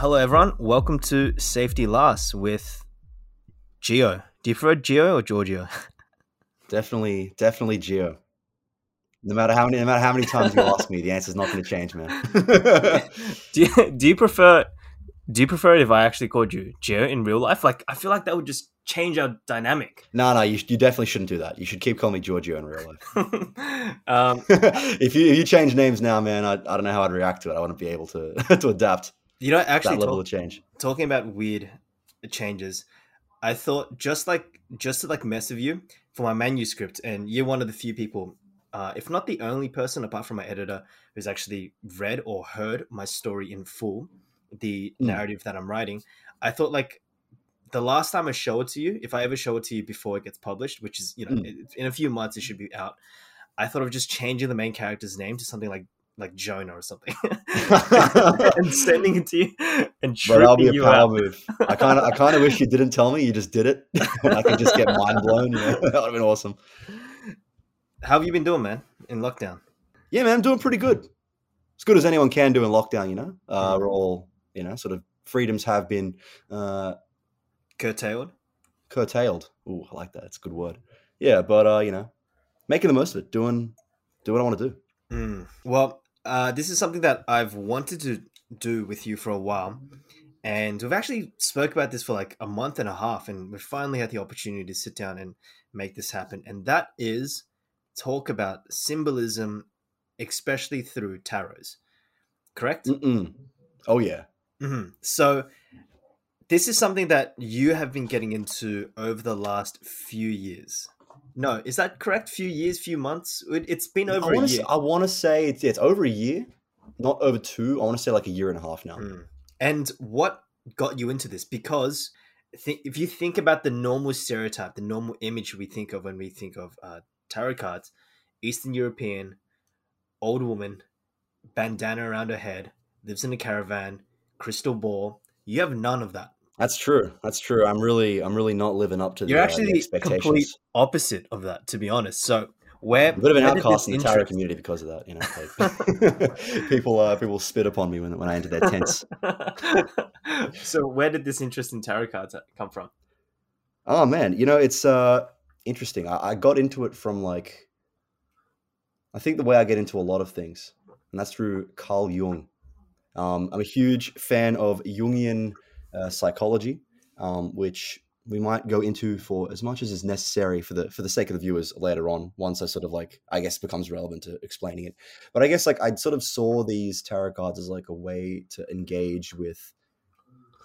Hello, everyone. Welcome to Safety Last with Geo. Do you prefer Geo or Giorgio? Definitely, definitely Geo. No matter how many, no matter how many times you ask me, the answer's not going to change, man. do you, do you prefer do you prefer it if I actually called you Geo in real life? Like, I feel like that would just change our dynamic. no, no, you, you definitely shouldn't do that. You should keep calling me Giorgio in real life. um, if you if you change names now, man, I, I don't know how I'd react to it. I wouldn't be able to to adapt you know, that actually, level talk- of change. talking about weird changes, I thought just like just to like mess with you for my manuscript, and you're one of the few people, uh, if not the only person apart from my editor, who's actually read or heard my story in full, the Mm. narrative that I'm writing. I thought like the last time I show it to you, if I ever show it to you before it gets published, which is you know Mm. in a few months it should be out, I thought of just changing the main character's name to something like like Jonah or something, and sending it to you and But that'll be a power out. move. I kind of I kind of wish you didn't tell me. You just did it, I could just get mind blown. You know? that would have been awesome. How have you been doing, man, in lockdown? Yeah, man, I'm doing pretty good. As good as anyone can do in lockdown. You know, uh, Mm. we're all you know, sort of freedoms have been uh, Curtailed? curtailed. Ooh, I like that. It's a good word. Yeah, but uh, you know, making the most of it, doing doing what I want to do. Mm. Well, uh, this is something that I've wanted to do with you for a while. And we've actually spoke about this for like a month and a half, and we finally had the opportunity to sit down and make this happen. And that is talk about symbolism, especially through tarots. Correct? Mm-mm. Oh yeah. hmm So, this is something that you have been getting into over the last few years. No, is that correct? Few years, few months? It- It's been over I a year. to. I want to say it's it's over a year, not over two. I want to say like a year and a half now. Mm. And what got you into this? Because th- if you think about the normal stereotype, the normal image we think of when we think of uh, tarot cards, Eastern European, old woman, bandana around her head, lives in a caravan, crystal ball. You have none of that. That's true. That's true. I'm really, I'm really not living up to the, You're uh, actually the the expectations. complete opposite of that, to be honest. So where I'm a bit of an outcast in the tarot community because of that. You know, like, people, uh, people spit upon me when when I enter their tents. so where did this interest in tarot cards come from? Oh man, you know it's uh interesting. I, I got into it from like, I think the way I get into a lot of things, and that's through Carl Jung. Um, I'm a huge fan of Jungian uh, psychology, um, which we might go into for as much as is necessary for the for the sake of the viewers later on. Once I sort of like, I guess, becomes relevant to explaining it. But I guess like I sort of saw these tarot cards as like a way to engage with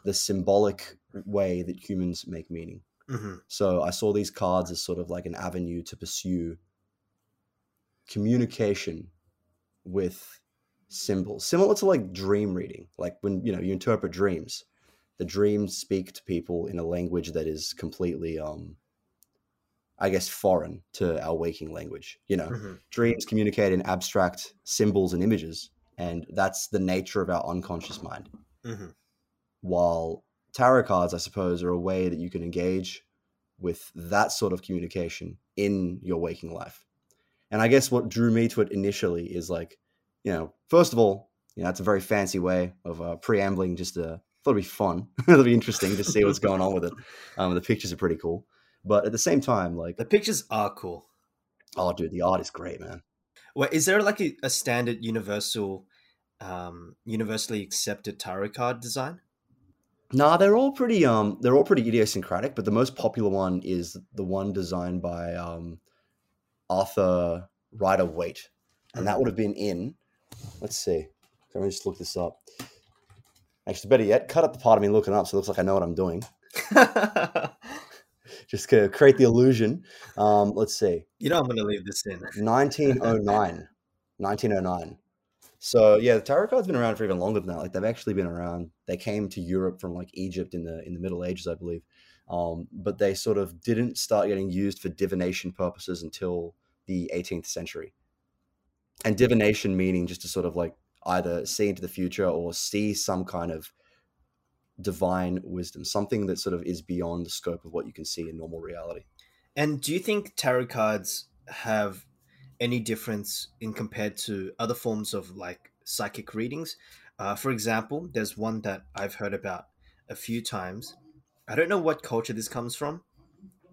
the symbolic way that humans make meaning. hmm So I saw these cards as sort of like an avenue to pursue communication with symbols, similar to like dream reading. Like when you know you interpret dreams, the dreams speak to people in a language that is completely, um, I guess, foreign to our waking language. You know, hmm dreams communicate in abstract symbols and images, and that's the nature of our unconscious mind hmm while tarot cards, I suppose, are a way that you can engage with that sort of communication in your waking life. And I guess what drew me to it initially is like, you know, first of all, you know, it's a very fancy way of uh, preambling. Just uh, thought it'd be fun. it'll be interesting to see what's going on with it. Um, the pictures are pretty cool, but at the same time, like, The pictures are cool. oh, dude, the art is great, man. Well, is there like a, a standard universal, um, universally accepted tarot card design? Nah, they're all pretty um they're all pretty idiosyncratic, but the most popular one is the one designed by um Arthur Rider Waite. And that would have been in let's see. Let me just look this up. Actually, better yet, cut up the part of me looking up so it looks like I know what I'm doing. Just to create the illusion. Um, let's see. you know, I'm going to leave this in. 1909. 1909. So yeah, the tarot card's been around for even longer than that. Like they've actually been around. They came to Europe from like Egypt in the in the Middle Ages, I believe. Um, but they sort of didn't start getting used for divination purposes until the 18th century. And divination meaning just to sort of like either see into the future or see some kind of divine wisdom, something that sort of is beyond the scope of what you can see in normal reality. And do you think tarot cards have any difference in compared to other forms of like psychic readings? Uh, for example, there's one that I've heard about a few times. I don't know what culture this comes from,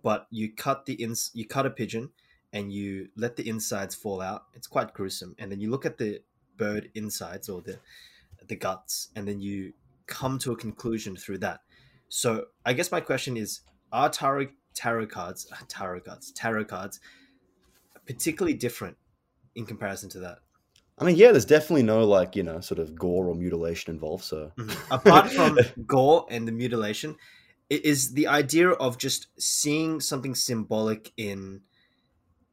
but you cut the ins you cut a pigeon and you let the insides fall out. It's quite gruesome, and then you look at the bird insides or the the guts, and then you come to a conclusion through that. So I guess my question is: Are tarot tarot cards, tarot cards, tarot cards, particularly different in comparison to that? I mean, yeah, there's definitely no like you know sort of gore or mutilation involved. So mm-hmm. apart from gore and the mutilation, it is the idea of just seeing something symbolic in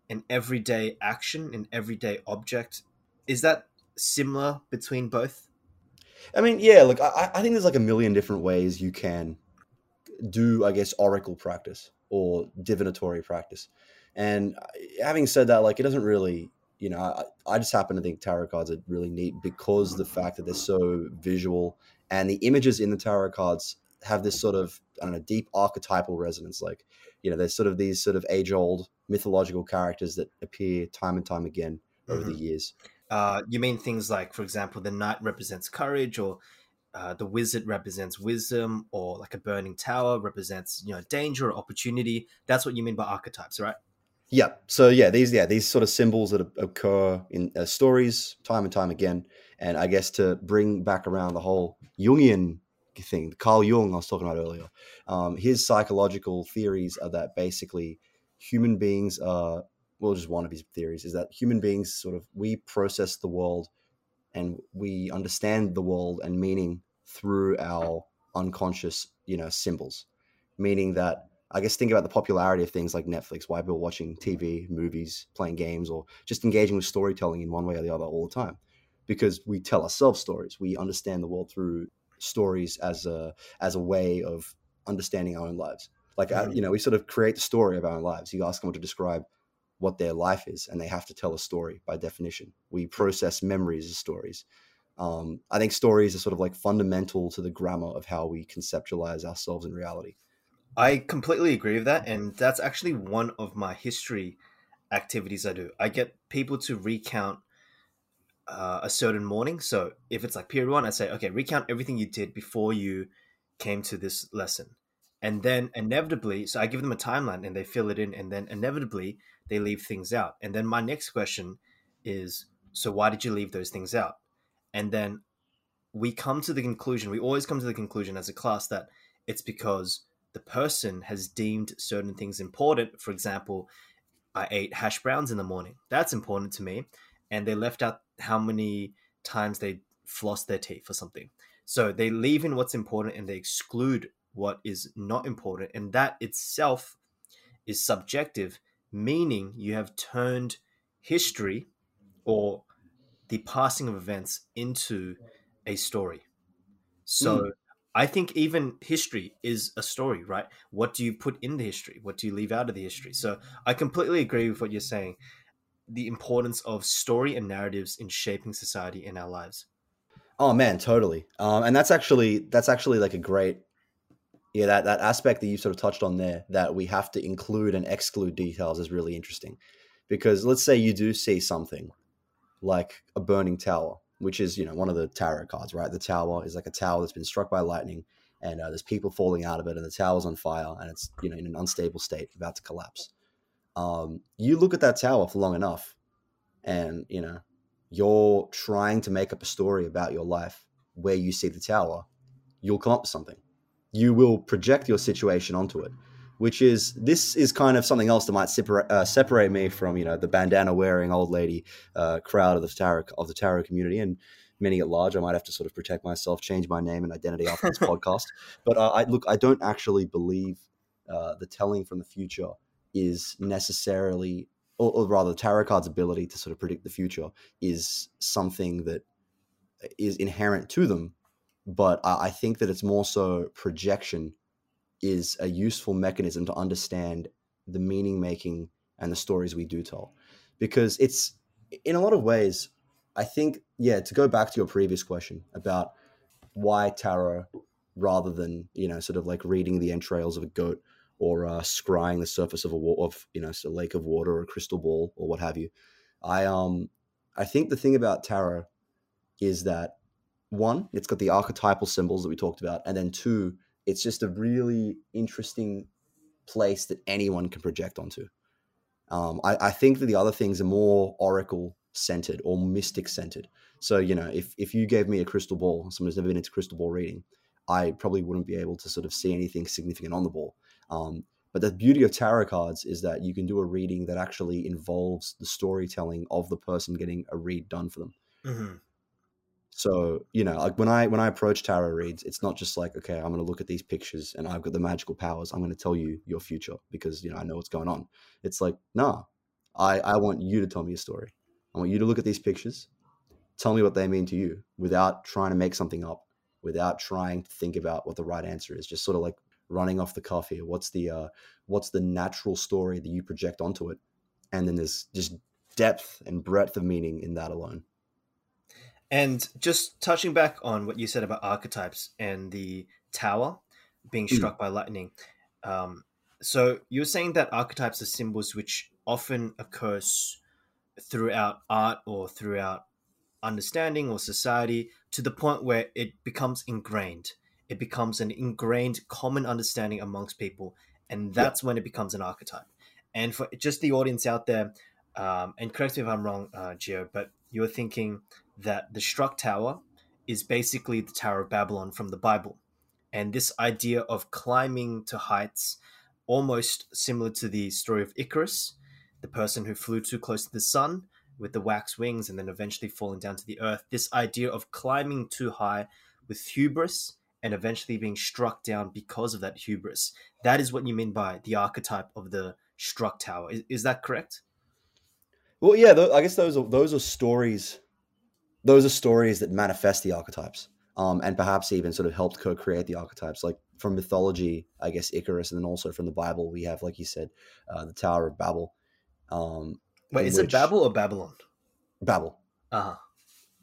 an everyday action, an everyday object. Is that similar between both? I mean, yeah. Look, I, I think there's like a million different ways you can do, I guess, oracle practice or divinatory practice. And having said that, like it doesn't really you know, I, I just happen to think tarot cards are really neat because the fact that they're so visual and the images in the tarot cards have this sort of I don't know deep archetypal resonance. Like you know, there's sort of these sort of age old mythological characters that appear time and time again over mm-hmm. the years. Uh, you mean things like, for example, the knight represents courage, or uh, the wizard represents wisdom, or like a burning tower represents you know danger or opportunity. That's what you mean by archetypes, right? Yeah. So yeah, these yeah these sort of symbols that occur in uh, stories time and time again, and I guess to bring back around the whole Jungian thing, Carl Jung I was talking about earlier, um, his psychological theories are that basically human beings are well, just one of his theories is that human beings sort of we process the world and we understand the world and meaning through our unconscious you know symbols, meaning that I guess think about the popularity of things like Netflix, why people are watching TV, movies, playing games, or just engaging with storytelling in one way or the other all the time. Because we tell ourselves stories. We understand the world through stories as a as a way of understanding our own lives. Like uh, mm-hmm. you know, we sort of create the story of our own lives. You ask someone to describe what their life is, and they have to tell a story by definition. We process memories as stories. Um, I think stories are sort of like fundamental to the grammar of how we conceptualize ourselves in reality. I completely agree with that, and that's actually one of my history activities I do. I get people to recount uh, a certain morning. So if it's like period one, I say, okay, recount everything you did before you came to this lesson. And then inevitably, so I give them a timeline and they fill it in, and then inevitably they leave things out. And then my next question is, so why did you leave those things out? And then we come to the conclusion, we always come to the conclusion as a class that it's because the person has deemed certain things important. For example, I ate hash browns in the morning. That's important to me. And they left out how many times they floss their teeth or something. So they leave in what's important and they exclude what is not important. And that itself is subjective, meaning you have turned history or the passing of events into a story. So mm. I think even history is a story, right? What do you put in the history? What do you leave out of the history? So I completely agree with what you're saying. The importance of story and narratives in shaping society in our lives. Oh man, totally. Um, and that's actually that's actually like a great, yeah, that that aspect that you sort of touched on there that we have to include and exclude details is really interesting, because let's say you do see something, like a burning tower, which is you know one of the tarot cards, right? The tower is like a tower that's been struck by lightning, and uh, there's people falling out of it, and the tower's on fire, and it's you know in an unstable state, about to collapse. Um, you look at that tower for long enough, and you know you're trying to make up a story about your life where you see the tower. You'll come up with something. You will project your situation onto it which is this is kind of something else that might separate uh, separate me from you know the bandana wearing old lady uh, crowd of the tarot of the tarot community and many at large. I might have to sort of protect myself, change my name and identity after this podcast. But uh, I look, I don't actually believe uh, the telling from the future is necessarily, or, or rather, the tarot card's ability to sort of predict the future is something that is inherent to them. But I, I think that it's more so projection is a useful mechanism to understand the meaning making and the stories we do tell. Because it's in a lot of ways i think yeah to go back to your previous question about why tarot rather than you know sort of like reading the entrails of a goat or uh, scrying the surface of a of you know a lake of water or a crystal ball or what have you i um i think the thing about tarot is that one, it's got the archetypal symbols that we talked about, and then two, it's just a really interesting place that anyone can project onto. Um, I, I think that the other things are more oracle centered or mystic centered. So, you know, if, if you gave me a crystal ball, someone who's never been into crystal ball reading, I probably wouldn't be able to sort of see anything significant on the ball. Um, but the beauty of tarot cards is that you can do a reading that actually involves the storytelling of the person getting a read done for them. Mm-hmm. So you know, like when I when I approach tarot reads, it's not just like okay, I'm going to look at these pictures and I've got the magical powers. I'm going to tell you your future because you know I know what's going on. It's like nah, I I want you to tell me a story. I want you to look at these pictures, tell me what they mean to you without trying to make something up, without trying to think about what the right answer is. Just sort of like running off the cuff here. What's the uh, what's the natural story that you project onto it, and then there's just depth and breadth of meaning in that alone. And just touching back on what you said about archetypes and the tower being struck mm. by lightning. Um, so you're saying that archetypes are symbols which often occur throughout art or throughout understanding or society to the point where it becomes ingrained. It becomes an ingrained common understanding amongst people, and that's when it becomes an archetype. And for just the audience out there, um, and correct me if I'm wrong, uh, Gio, but you're thinking that the struck tower is basically the Tower of Babylon from the Bible. And this idea of climbing to heights, almost similar to the story of Icarus, the person who flew too close to the sun with the wax wings and then eventually falling down to the earth. This idea of climbing too high with hubris and eventually being struck down because of that hubris. That is what you mean by the archetype of the struck tower. Is, is that correct? Well, yeah, th- I guess those are those are stories those are stories that manifest the archetypes um, and perhaps even sort of helped co-create the archetypes. Like from mythology i guess icarus and then also from the bible we have like you said uh, the tower of babel um, wait is which... it babel or babylon? Babel. Uh-huh.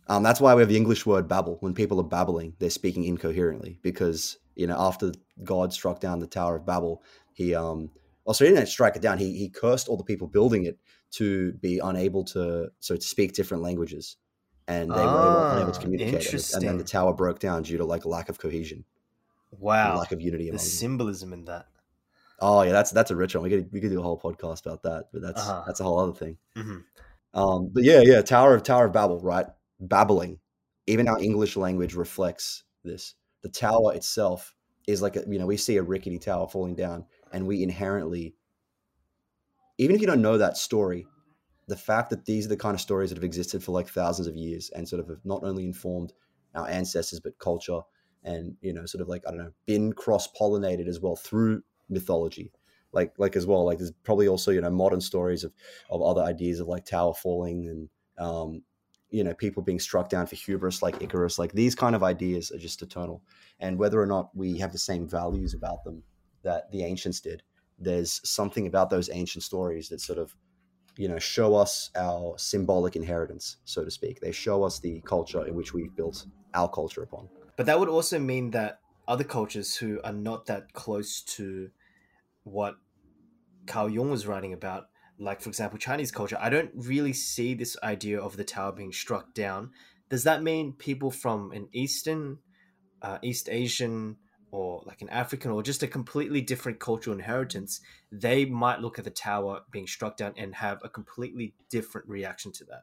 Um, that's why we have the english word babel. When people are babbling they're speaking incoherently because you know after god struck down the tower of babel he um also he didn't strike it down. He, he cursed all the people building it to be unable to so to speak different languages and they were unable to ah, communicate. And then the tower broke down due to like a lack of cohesion. Wow, lack of unity. The symbolism in that. Oh yeah, that's that's a rich one. We could we could do a whole podcast about that, but that's uh-huh. that's a whole other thing. Mm-hmm. Um, but yeah, yeah, Tower of Tower of Babel, right? Babbling. Even our English language reflects this. The tower itself is like a, you know we see a rickety tower falling down, and we inherently, even if you don't know that story, the fact that these are the kind of stories that have existed for like thousands of years and sort of have not only informed our ancestors but culture and you know sort of like i don't know been cross pollinated as well through mythology. Like like as well like there's probably also you know modern stories of of other ideas of like tower falling and um you know people being struck down for hubris like icarus. Like these kind of ideas are just eternal. And whether or not we have the same values about them that the ancients did there's something about those ancient stories that sort of you know, show us our symbolic inheritance, so to speak. They show us the culture in which we've built our culture upon. But that would also mean that other cultures who are not that close to what Carl Jung was writing about, like for example Chinese culture, I don't really see this idea of the tower being struck down. Does that mean people from an Eastern, uh, East Asian or like an African or just a completely different cultural inheritance, they might look at the tower being struck down and have a completely different reaction to that.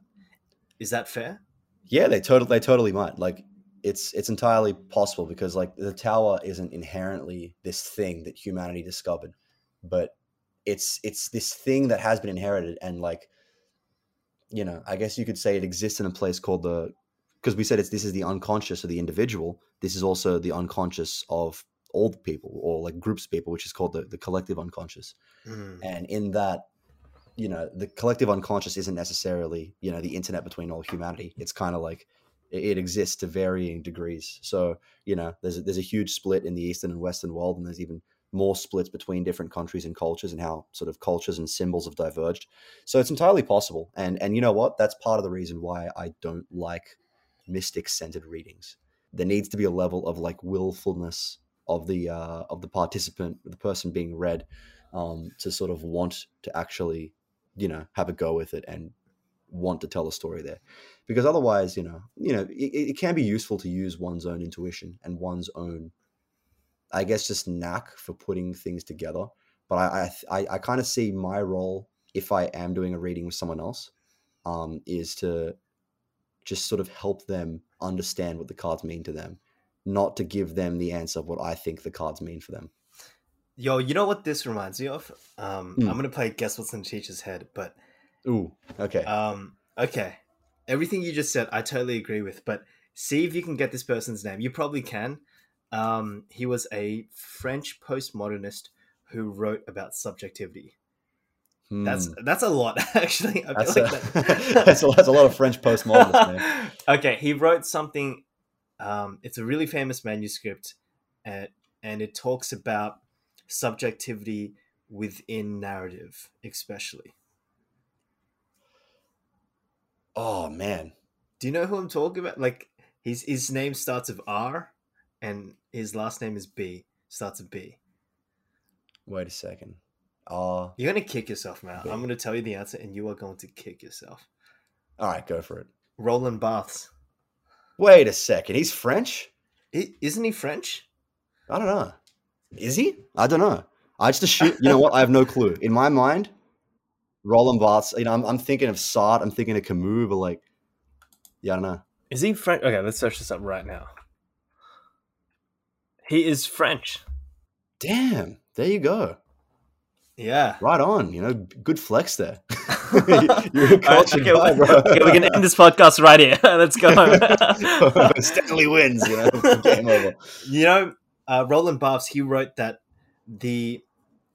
Is that fair? Yeah, they totally they totally might. Like it's it's entirely possible because like the tower isn't inherently this thing that humanity discovered, but it's it's this thing that has been inherited and like you know, I guess you could say it exists in a place called the because we said it's this is the unconscious of the individual. This is also the unconscious of all people or like groups of people, which is called the, the collective unconscious. Mm. And in that, you know, the collective unconscious isn't necessarily, you know, the internet between all humanity. It's kind of like it, it, exists to varying degrees. So, you know, there's a, there's a huge split in the Eastern and Western world, and there's even more splits between different countries and cultures and how sort of cultures and symbols have diverged. So it's entirely possible. And and you know what? That's part of the reason why I don't like mystic centered readings. There needs to be a level of like willfulness of the uh, of the participant, the person being read, um, to sort of want to actually, you know, have a go with it and want to tell a story there, because otherwise, you know, you know, it, it can be useful to use one's own intuition and one's own, I guess, just knack for putting things together. But I I, I kind of see my role if I am doing a reading with someone else, um, is to just sort of help them understand what the cards mean to them, not to give them the answer of what I think the cards mean for them. Yo, you know what this reminds me of? Um, Hmm. I'm gonna play guess what's in the teacher's head, but Ooh, okay. um, okay, everything you just said, I totally agree with. But see if you can get this person's name. You probably can. Um, he was a French postmodernist who wrote about subjectivity. That's Hmm. that's a lot, actually. I that's, feel a, like that- that's, a, that's a lot of French postmodernists, man. okay, he wrote something. Um, it's a really famous manuscript, and and it talks about subjectivity within narrative, especially. Oh man, Do you know who I'm talking about? Like his his name starts with R, and his last name is B. Starts with B. wait a second. Ah, You're gonna kick yourself, man. I'm gonna tell you the answer, and you are going to kick yourself. all right, go for it. Roland Barthes. Wait a second. He's French. I- isn't he French? I don't know. Is he? I don't know. I just assume. You know what? I have no clue. In my mind, Roland Barthes. You know, I'm, I'm thinking of Sartre. I'm thinking of Camus, but like, yeah, I don't know. Is he French? Okay, let's search this up right now. He is French. Damn. There you go. Yeah. Right on. You know, good flex there. You're a cultured okay, guy, bro. okay, we can end this podcast right here. Let's go. Stanley wins. You know, game over. you know, uh, Roland Barthes, he wrote that the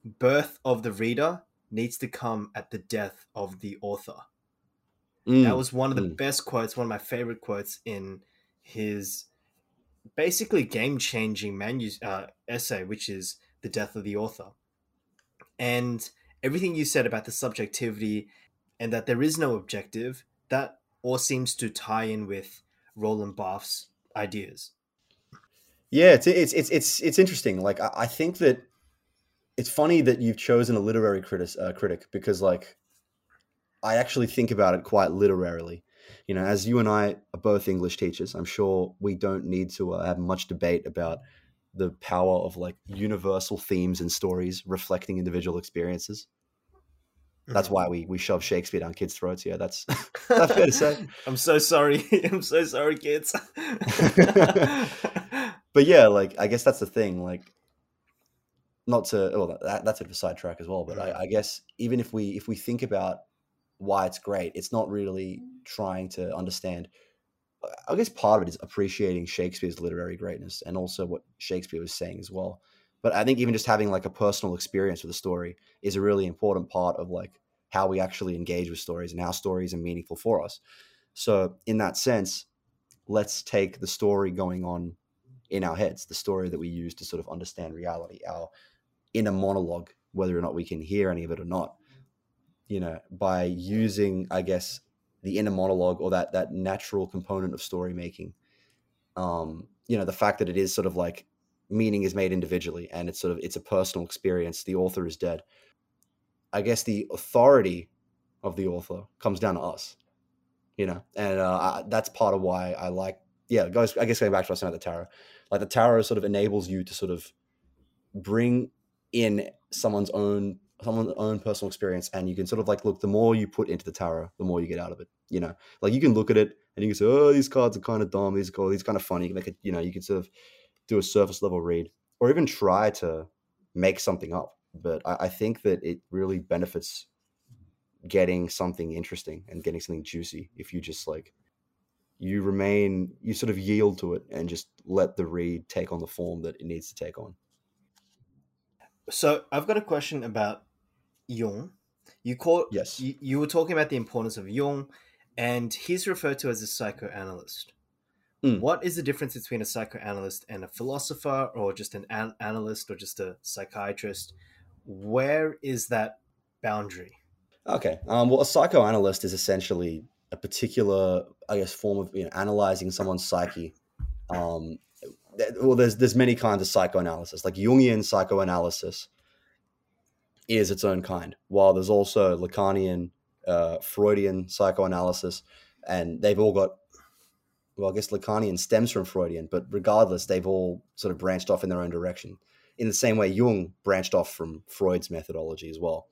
birth of the reader needs to come at the death of the author. Mm, That was one of the mm. best quotes, one of my favorite quotes in his basically game changing manu- uh, essay, which is The Death of the Author. And everything you said about the subjectivity and that there is no objective, that all seems to tie in with Roland Barthes' ideas. Yeah, it's it's it's it's it's interesting. Like I, I think that it's funny that you've chosen a literary critic uh, critic because like I actually think about it quite literarily. You know, as you and I are both English teachers, I'm sure we don't need to uh, have much debate about the power of like universal themes and stories reflecting individual experiences. That's mm-hmm. why we we shove Shakespeare down kids' throats. Yeah, that's that's fair to say. I'm so sorry. I'm so sorry, kids. but yeah, like I guess that's the thing. Like, not to well, that, that's a bit of a sidetrack as well. But I, mm. I guess even if we if we think about why it's great, it's not really trying to understand. I guess part of it is appreciating Shakespeare's literary greatness and also what Shakespeare was saying as well. But I think even just having like a personal experience with a story is a really important part of like how we actually engage with stories and how stories are meaningful for us. So in that sense, let's take the story going on in our heads, the story that we use to sort of understand reality, our inner monologue, whether or not we can hear any of it or not. You know, by using, I guess, the inner monologue or that that natural component of story making. Um, you know, the fact that it is sort of like meaning is made individually and it's sort of it's a personal experience. The author is dead. I guess the authority of the author comes down to us. You know, and uh, I, that's part of why I like. Yeah, goes. I guess going back to what I about the tarot, like the tarot sort of enables you to sort of bring in someone's own someone's own personal experience and you can sort of like look the more you put into the tarot the more you get out of it you know? Like you can look at it and you can say oh these cards are kind of dumb these cards these kind of funny it you know you can sort of do a surface level read or even try to make something up but I, I think that it really benefits getting something interesting and getting something juicy if you just like you remain you sort of yield to it and just let the read take on the form that it needs to take on. So I've got a question about Jung. You call Yes. You, you were talking about the importance of Jung, and he's referred to as a psychoanalyst. Mm. What is the difference between a psychoanalyst and a philosopher, or just an, an analyst, or just a psychiatrist? Where is that boundary? Okay. Um, well, a psychoanalyst is essentially a particular, I guess, form of you know, analyzing someone's psyche. Um, well, there's there's many kinds of psychoanalysis. Like Jungian psychoanalysis is its own kind, while there's also Lacanian uh, Freudian psychoanalysis, and they've all got well, I guess Lacanian stems from Freudian, but regardless, they've all sort of branched off in their own direction. In the same way, Jung branched off from Freud's methodology as well.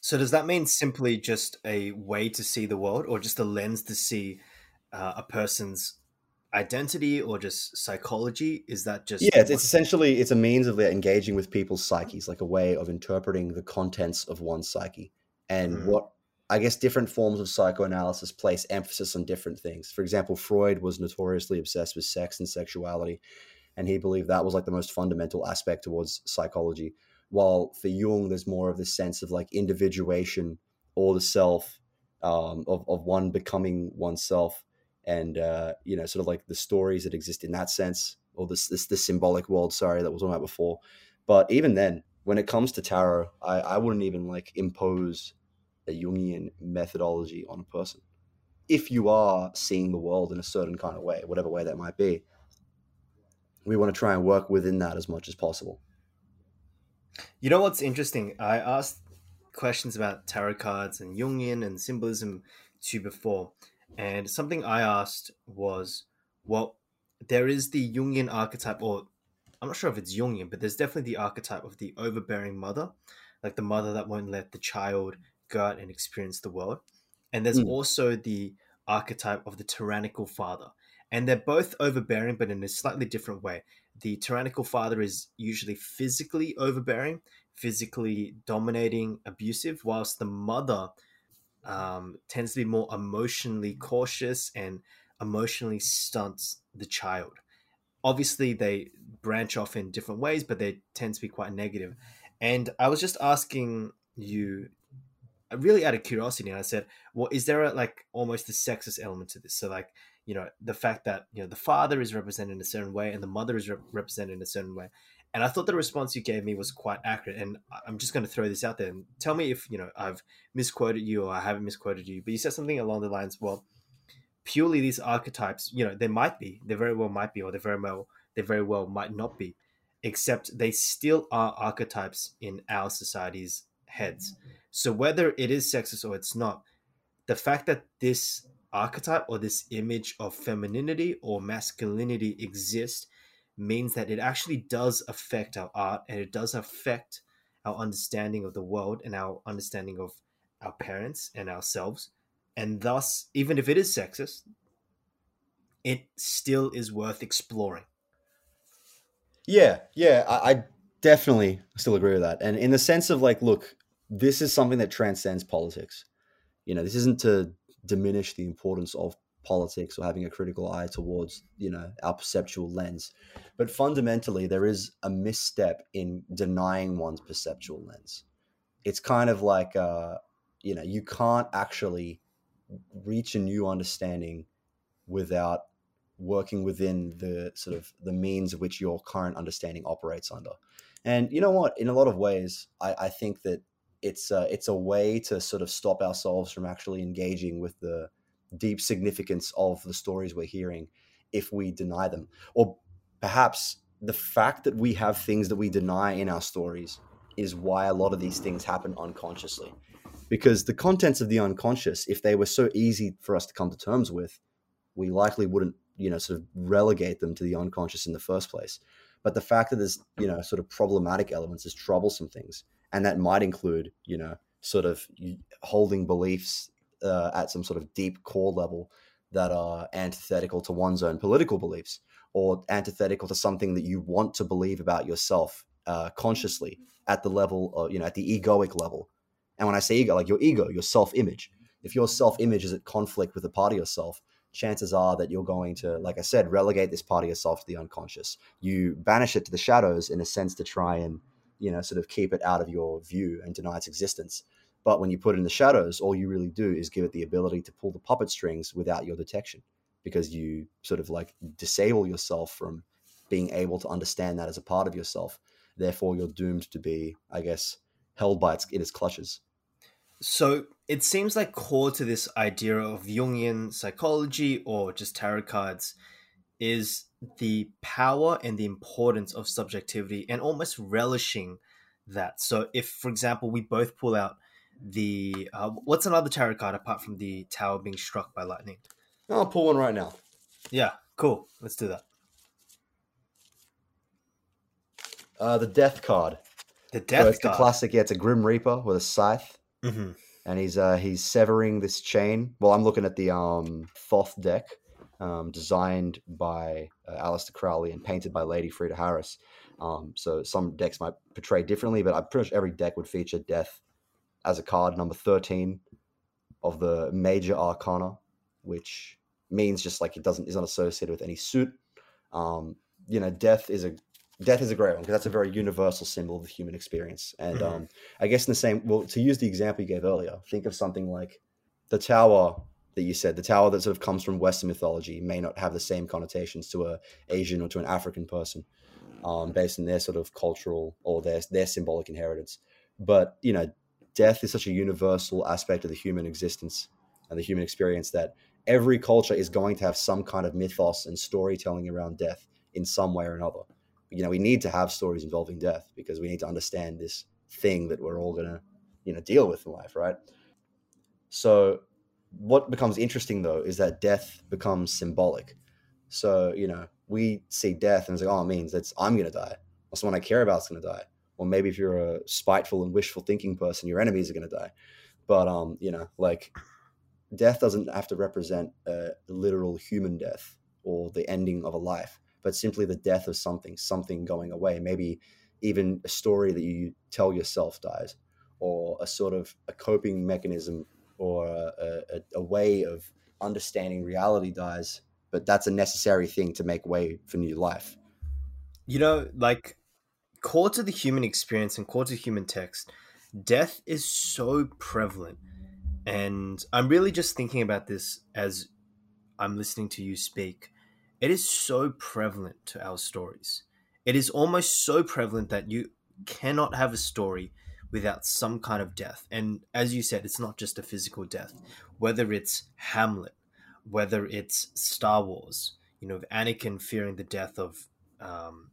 So, does that mean simply just a way to see the world, or just a lens to see uh, a person's identity, or just psychology? Is that just yeah? It's, it's essentially it's a means of engaging with people's psyches, like a way of interpreting the contents of one's psyche and mm. what I guess different forms of psychoanalysis place emphasis on different things. For example, Freud was notoriously obsessed with sex and sexuality, and he believed that was like the most fundamental aspect towards psychology. While for Jung, there's more of this sense of like individuation or the self, um, of, of one becoming oneself, and uh, you know, sort of like the stories that exist in that sense, or this this this symbolic world. Sorry, that was on about before. But even then, when it comes to tarot, I, I wouldn't even like impose a Jungian methodology on a person. If you are seeing the world in a certain kind of way, whatever way that might be, we want to try and work within that as much as possible. You know what's interesting? I asked questions about tarot cards and Jungian and symbolism to before, and something I asked was, well, there is the Jungian archetype, or I'm not sure if it's Jungian, but there's definitely the archetype of the overbearing mother, like the mother that won't let the child go out and experience the world. And there's mm. also the archetype of the tyrannical father. And they're both overbearing, but in a slightly different way. The tyrannical father is usually physically overbearing, physically dominating, abusive, whilst the mother um, tends to be more emotionally cautious and emotionally stunts the child. Obviously, they branch off in different ways, but they tend to be quite negative. And I was just asking you really out of curiosity and i said well is there a, like almost a sexist element to this so like you know the fact that you know the father is represented in a certain way and the mother is re- represented in a certain way and i thought the response you gave me was quite accurate and i'm just going to throw this out there. And tell me if you know i've misquoted you or i haven't misquoted you but you said something along the lines well purely these archetypes you know they might be they very well might be or they very well they very well might not be except they still are archetypes in our society's heads. So whether it is sexist or it's not, the fact that this archetype or this image of femininity or masculinity exists means that it actually does affect our art and it does affect our understanding of the world and our understanding of our parents and ourselves. And thus, even if it is sexist, it still is worth exploring. Yeah, yeah, I, I definitely still agree with that. And in the sense of like, look, this is something that transcends politics. You know, this isn't to diminish the importance of politics or having a critical eye towards you know our perceptual lens. But fundamentally there is a misstep in denying one's perceptual lens. It's kind of like uh you know you can't actually reach a new understanding without working within the sort of the means which your current understanding operates under. And you know what? In a lot of ways i, I think that it's a, it's a way to sort of stop ourselves from actually engaging with the deep significance of the stories we're hearing if we deny them. Or perhaps the fact that we have things that we deny in our stories is why a lot of these things happen unconsciously. Because the contents of the unconscious if they were so easy for us to come to terms with we likely wouldn't you know sort of relegate them to the unconscious in the first place. But the fact that there's you know sort of problematic elements is troublesome things and that might include you know sort of holding beliefs uh, at some sort of deep core level that are antithetical to one's own political beliefs or antithetical to something that you want to believe about yourself uh, consciously at the level of you know at the egoic level. And when i say ego like your ego your self-image. If your self-image is at conflict with a part of yourself chances are that you're going to like i said relegate this part of yourself to the unconscious. You banish it to the shadows in a sense to try and you know, sort of keep it out of your view and deny its existence. But when you put it in the shadows, all you really do is give it the ability to pull the puppet strings without your detection because you sort of like disable yourself from being able to understand that as a part of yourself. Therefore, you're doomed to be, I guess, held by its in its clutches. So it seems like core to this idea of Jungian psychology or just tarot cards is the power and the importance of subjectivity and almost relishing that. So, if, for example, we both pull out the uh, what's another tarot card apart from the tower being struck by lightning? I'll pull one right now. Yeah, cool. Let's do that. Uh, the death card. The So death it's the card. classic. Yeah, it's a Grim Reaper with a scythe, Mhm. and he's uh he's severing this chain. Well, I'm looking at the um Thoth deck, um, designed by uh, Aleister Crowley and painted by Lady Frieda Harris. Um, so some decks might portray differently, but I'm pretty much every deck would feature death as a card, number thirteen of the major arcana, which means just like it doesn't is not associated with any suit. Um, you know, death is a death is a great one because that's a very universal symbol of the human experience. And Mhm. um, I guess in the same, well, to use the example you gave earlier, think of something like the tower that you said, the tower that sort of comes from Western mythology may not have the same connotations to a Asian or to an African person, um, based on their sort of cultural or their their symbolic inheritance. But you know, death is such a universal aspect of the human existence and the human experience that every culture is going to have some kind of mythos and storytelling around death in some way or another. You know, we need to have stories involving death because we need to understand this thing that we're all gonna, you know, deal with in life, right? So what becomes interesting though is that death becomes symbolic. So, you know, we see death and it's like, oh, it means that's I'm gonna die. Or someone I care about is gonna die. Or maybe if you're a spiteful and wishful thinking person, your enemies are gonna die. But um, you know, like death doesn't have to represent a literal human death or the ending of a life, but simply the death of something, something going away. Maybe even a story that you tell yourself dies, or a sort of a coping mechanism or a, a, a way of understanding reality dies. But that's a necessary thing to make way for new life. You know, like core to the human experience and core to human text, death is so prevalent. And I'm really just thinking about this as I'm listening to you speak. It is so prevalent to our stories. It is almost so prevalent that you cannot have a story without some kind of death. And as you said, it's not just a physical death, whether it's Hamlet, whether it's Star Wars, you know, Anakin fearing the death of um,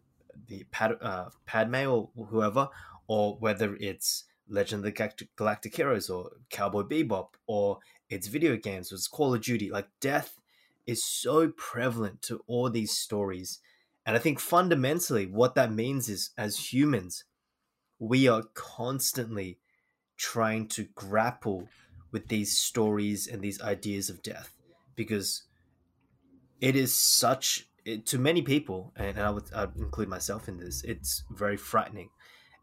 the Pad- uh, Padme or whoever, or whether it's Legend of the Galactic, Heroes or Cowboy Bebop, or it's video games, or it's Call of Duty. Like death is so prevalent to all these stories. And I think fundamentally, what that means is as humans, we are constantly trying to grapple with these stories and these ideas of death because it is such it, to many people and I would I'd include myself in this it's very frightening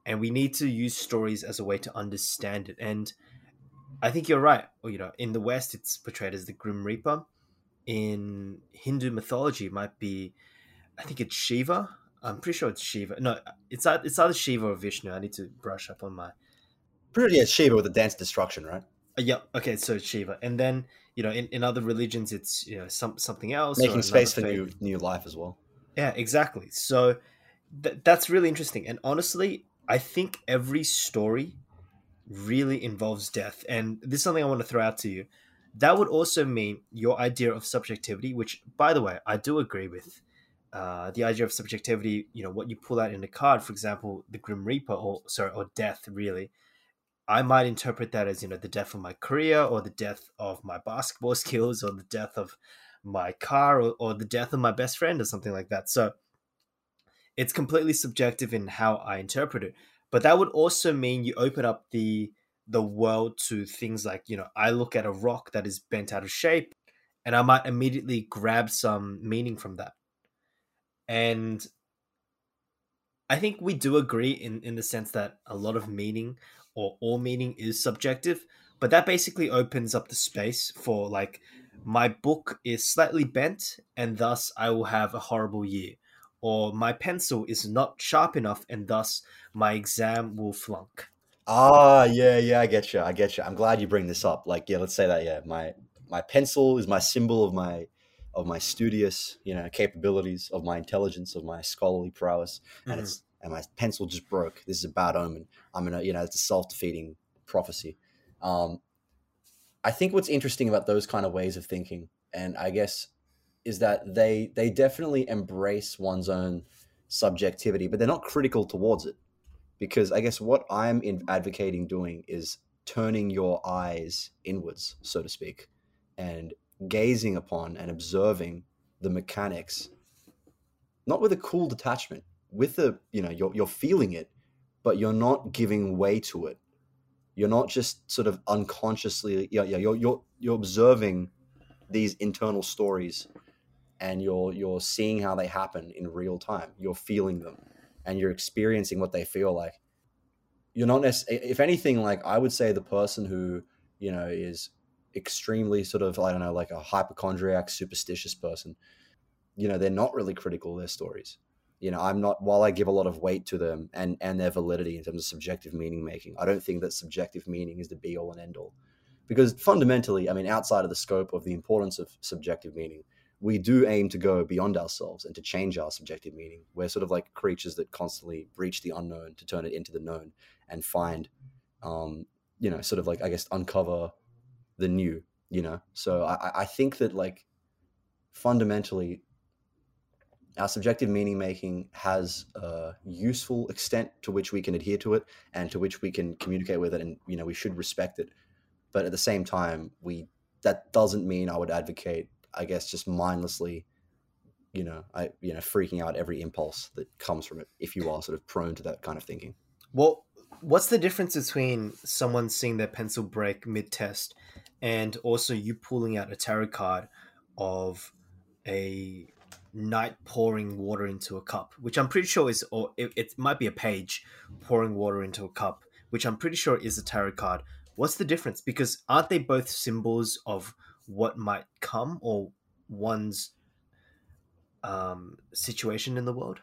and we need to use stories as a way to understand it and I think you're right you know in the west it's portrayed as the grim reaper in Hindu mythology it might be I think it's Shiva I'm pretty sure it's Shiva no it's it's either Shiva or Vishnu I need to brush up on my Pretty yeah, Shiva with the dance destruction, right? Uh, yeah. Okay. So it's Shiva, and then you know, in, in other religions, it's you know some something else. Making space for new new life as well. Yeah. Exactly. So th- that's really interesting, and honestly, I think every story really involves death, and this is something I want to throw out to you. That would also mean your idea of subjectivity, which, by the way, I do agree with. Uh, the idea of subjectivity, you know, what you pull out in a card, for example, the Grim Reaper, or sorry, or death, really. I might interpret that as you know the death of my career, or the death of my basketball skills, or the death of my car, or, or the death of my best friend, or something like that. So it's completely subjective in how I interpret it. But that would also mean you open up the the world to things like you know I look at a rock that is bent out of shape, and I might immediately grab some meaning from that. And I think we do agree in in the sense that a lot of meaning or all meaning is subjective, but that basically opens up the space for like my book is slightly bent and thus I will have a horrible year, or my pencil is not sharp enough and thus my exam will flunk. Ah, yeah, yeah, I get you. I get you. I'm glad you bring this up. Like, yeah, let's say that. Yeah, my my pencil is my symbol of my of my studious, you know, capabilities, of my intelligence, of my scholarly prowess, and Mhm. it's and my pencil just broke. This is a bad omen. I'm gonna, you know, it's a self defeating prophecy. Um, I think what's interesting about those kind of ways of thinking, and I guess, is that they they definitely embrace one's own subjectivity, but they're not critical towards it because I guess what I'm in advocating doing is turning your eyes inwards, so to speak, and gazing upon and observing the mechanics, not with a cool detachment, with a you know you're you're feeling it, but you're not giving way to it. You're not just sort of unconsciously yeah yeah you're you're you're observing these internal stories and you're you're seeing how they happen in real time. You're feeling them and you're experiencing what they feel like. You're not necessarily, if anything, like I would say the person who, you know, is extremely sort of, I don't know, like a hypochondriac, superstitious person, you know, they're not really critical of their stories. You know, I'm not, while I give a lot of weight to them and, and their validity in terms of subjective meaning making, I don't think that subjective meaning is the be all and end all. Because fundamentally, I mean, outside of the scope of the importance of subjective meaning, we do aim to go beyond ourselves and to change our subjective meaning. We're sort of like creatures that constantly breach the unknown to turn it into the known and find, um, you know, sort of like I guess uncover the new. You know, so I, I think that like fundamentally, our subjective meaning making has a useful extent to which we can adhere to it and to which we can communicate with it, and you know, we should respect it. But at the same time, we that doesn't mean I would advocate I guess just mindlessly, you know, I you know, freaking out every impulse that comes from it if you are sort of prone to that kind of thinking. Well, what's the difference between someone seeing their pencil break mid test and also you pulling out a tarot card of a knight pouring water into a cup, which I'm pretty sure is, or it, it, might be a page pouring water into a cup, which I'm pretty sure is a tarot card. What's the difference? Because aren't they both symbols of what might come or one's um, situation in the world?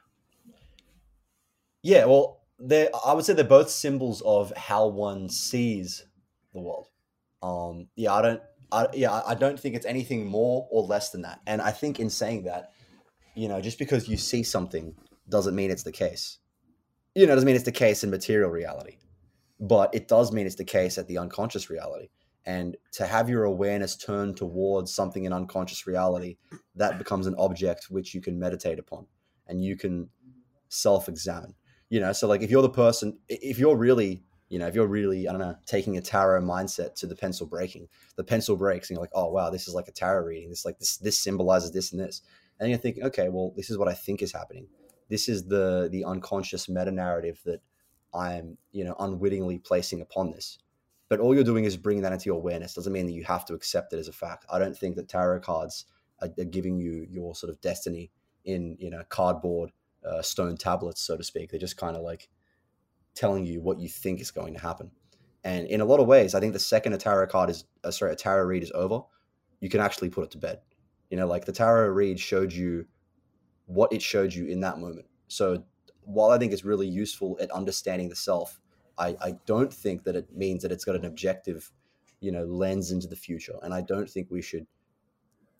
Yeah, well, they I would say they're both symbols of how one sees the world. Um, yeah, I don't. I, yeah, I don't think it's anything more or less than that. And I think in saying that, you know, just because you see something doesn't mean it's the case. You know, doesn't mean it's the case in material reality, but it does mean it's the case at the unconscious reality. And to have your awareness turn towards something in unconscious reality that becomes an object which you can meditate upon and you can self-examine. You know so like if you're the person if you're really you know if you're really i don't know taking a tarot mindset to the pencil breaking the pencil breaks and you're like oh wow this is like a tarot reading. This like this this symbolizes this and this and you're thinking okay well this is what i think is happening this is the the unconscious meta narrative that i'm you know unwittingly placing upon this but all you're doing is bringing that into your awareness. Doesn't mean that you have to accept it as a fact. I don't think that tarot cards are, are giving you your sort of destiny in you know cardboard uh, stone tablets, so to speak. They're just kind of like telling you what you think is going to happen. And in a lot of ways, I think the second a tarot card is uh, sorry, a tarot read is over, you can actually put it to bed. You know, like the tarot read showed you what it showed you in that moment. So while I think it's really useful at understanding the self, I, I don't think that it means that it's got an objective, you know, lens into the future. And I don't think we should,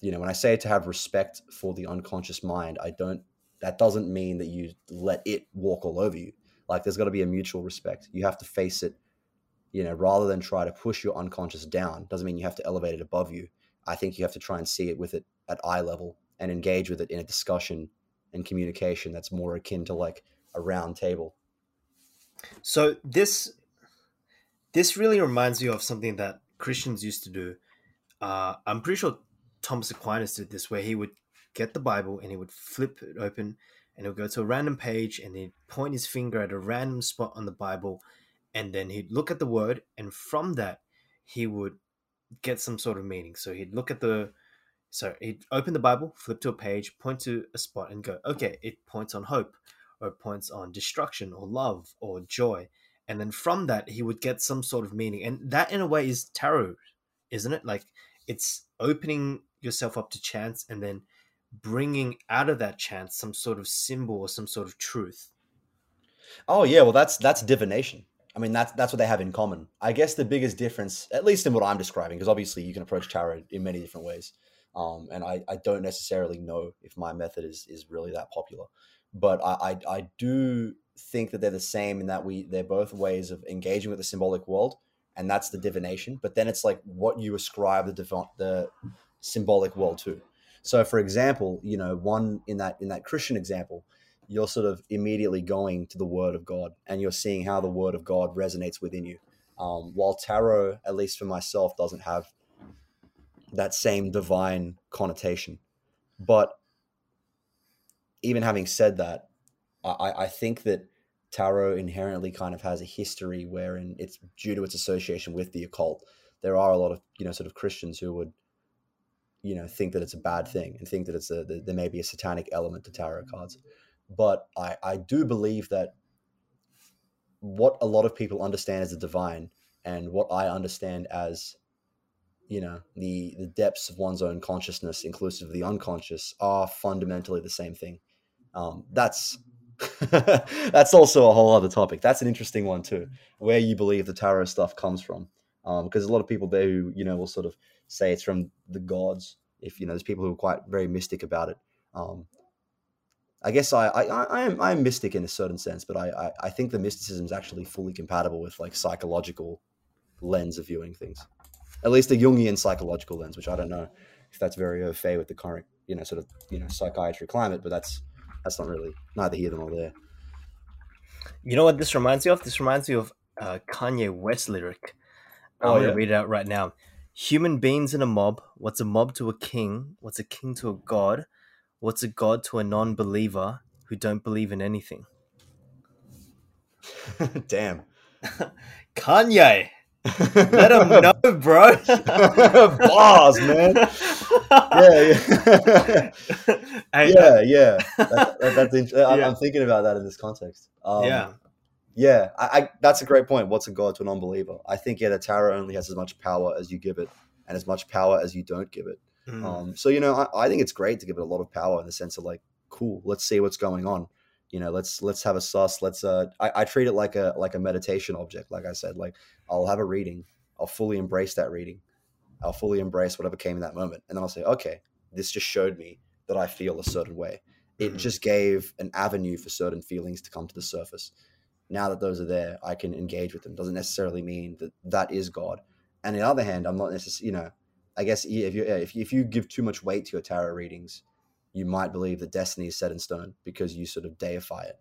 you know, when I say to have respect for the unconscious mind, I don't, that doesn't mean that you let it walk all over you. Like there's got to be a mutual respect. You have to face it, you know, rather than try to push your unconscious down. Doesn't mean you have to elevate it above you. I think you have to try and see it with it at eye level and engage with it in a discussion and communication that's more akin to like a round table so this this really reminds me of something that Christians used to do. Uh, I'm pretty sure Thomas Aquinas did this, where he would get the Bible and he would flip it open and he'll go to a random page and he'd point his finger at a random spot on the Bible and then he'd look at the word and from that he would get some sort of meaning. So he'd look at the so he'd open the Bible, flip to a page, point to a spot and go, okay, it points on hope or it points on destruction or love or joy. And then from that, he would get some sort of meaning. And that, in a way, is tarot, isn't it? Like it's opening yourself up to chance and then bringing out of that chance some sort of symbol or some sort of truth. Oh yeah, well that's that's divination. I mean that's that's what they have in common. I guess the biggest difference, at least in what I'm describing, because obviously you can approach tarot in many different ways, um, and I, I don't necessarily know if my method is is really that popular but I, I, I do think that they're the same in that we they're both ways of engaging with the symbolic world, and that's the divination. But then it's like what you ascribe the div- the symbolic world to. So, for example, you know, one in that in that Christian example, you're sort of immediately going to the Word of God, and you're seeing how the Word of God resonates within you. Um, while tarot, at least for myself, doesn't have that same divine connotation. But even having said that, I, I think that tarot inherently kind of has a history wherein it's due to its association with the occult. There are a lot of you know sort of Christians who would you know think that it's a bad thing and think that it's a there may be a satanic element to tarot cards. But I I do believe that what a lot of people understand as the divine and what I understand as you know the the depths of one's own consciousness inclusive of the unconscious are fundamentally the same thing. Um, that's that's also a whole other topic. That's an interesting one too where you believe the tarot stuff comes from. Because um, a lot of people there who you know will sort of say it's from the gods if you know there's people who are quite very mystic about it. Um, I guess I, I, I am I am mystic in a certain sense, but I, I, I think the mysticism is actually fully compatible with like psychological lens of viewing things at least a Jungian psychological lens, which I don't know if that's very au fait with the current, you know, sort of, you know, psychiatry climate, but that's that's not really neither here nor there. You know what this reminds me of? This reminds me of uh, Kanye West lyric. I'm oh, gonna yeah. read it out right now. Human beings in a mob. What's a mob to a king? What's a king to a god? What's a god to a non-believer who don't believe in anything? Damn. Kanye. Let them know, bro. Bars, man. Yeah, yeah, yeah, yeah. That, that, that's int- yeah. I'm thinking about that in this context. Um, yeah, yeah. I, I, that's a great point. What's a god to a non-believer? I think yeah, the tarot only has as much power as you give it, and as much power as you don't give it. Mm. Um, so you know, I, I think it's great to give it a lot of power in the sense of like, cool, let's see what's going on you know let's let's have a sus let's uh I, I, treat it like a like a meditation object like i said like i'll have a reading i'll fully embrace that reading i'll fully embrace whatever came in that moment and then i'll say okay this just showed me that i feel a certain way. It mm-hmm. just gave an avenue for certain feelings to come to the surface. Now that those are there i can engage with them. Doesn't necessarily mean that that is god. And on the other hand i'm not necessarily you know i guess if you if you, if you give too much weight to your tarot readings you might believe that destiny is set in stone because you sort of deify it.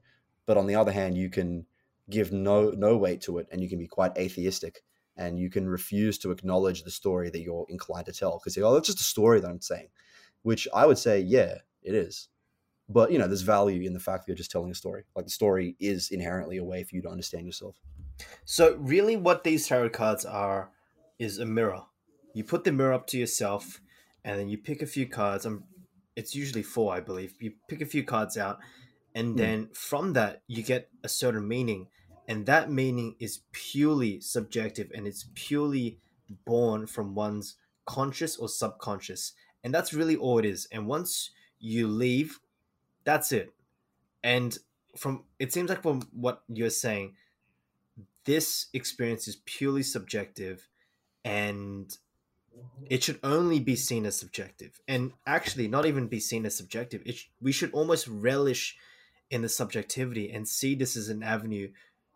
But on the other hand, you can give no no weight to it and you can be quite atheistic and you can refuse to acknowledge the story that you're inclined to tell because oh that's just a story that I'm saying which I would say yeah it is. But you know there's value in the fact that you're just telling a story. Like the story is inherently a way for you to understand yourself. So really what these tarot cards are is a mirror. You put the mirror up to yourself and then you pick a few cards. I'm it's usually four, I believe. You pick a few cards out, and mm. then from that you get a certain meaning, and that meaning is purely subjective and it's purely born from one's conscious or subconscious, and that's really all it is. And once you leave, that's it. And from it seems like from what you're saying, this experience is purely subjective, and it should only be seen as subjective. And actually not even be seen as subjective. It sh- we should almost relish in the subjectivity and see this as an avenue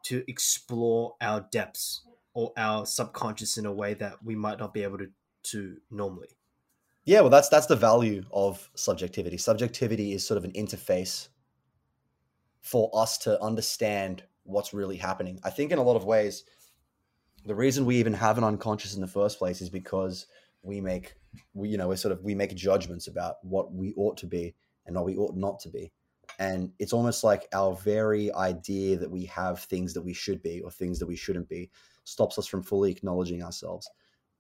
to explore our depths or our subconscious in a way that we might not be able to to normally. Yeah well that's that's the value of subjectivity. Subjectivity is sort of an interface for us to understand what's really happening. I think in a lot of ways the reason we even have an unconscious in the first place is because we make we you know we sort of we make judgments about what we ought to be and what we ought not to be. And it's almost like our very idea that we have things that we should be or things that we shouldn't be stops us from fully acknowledging ourselves.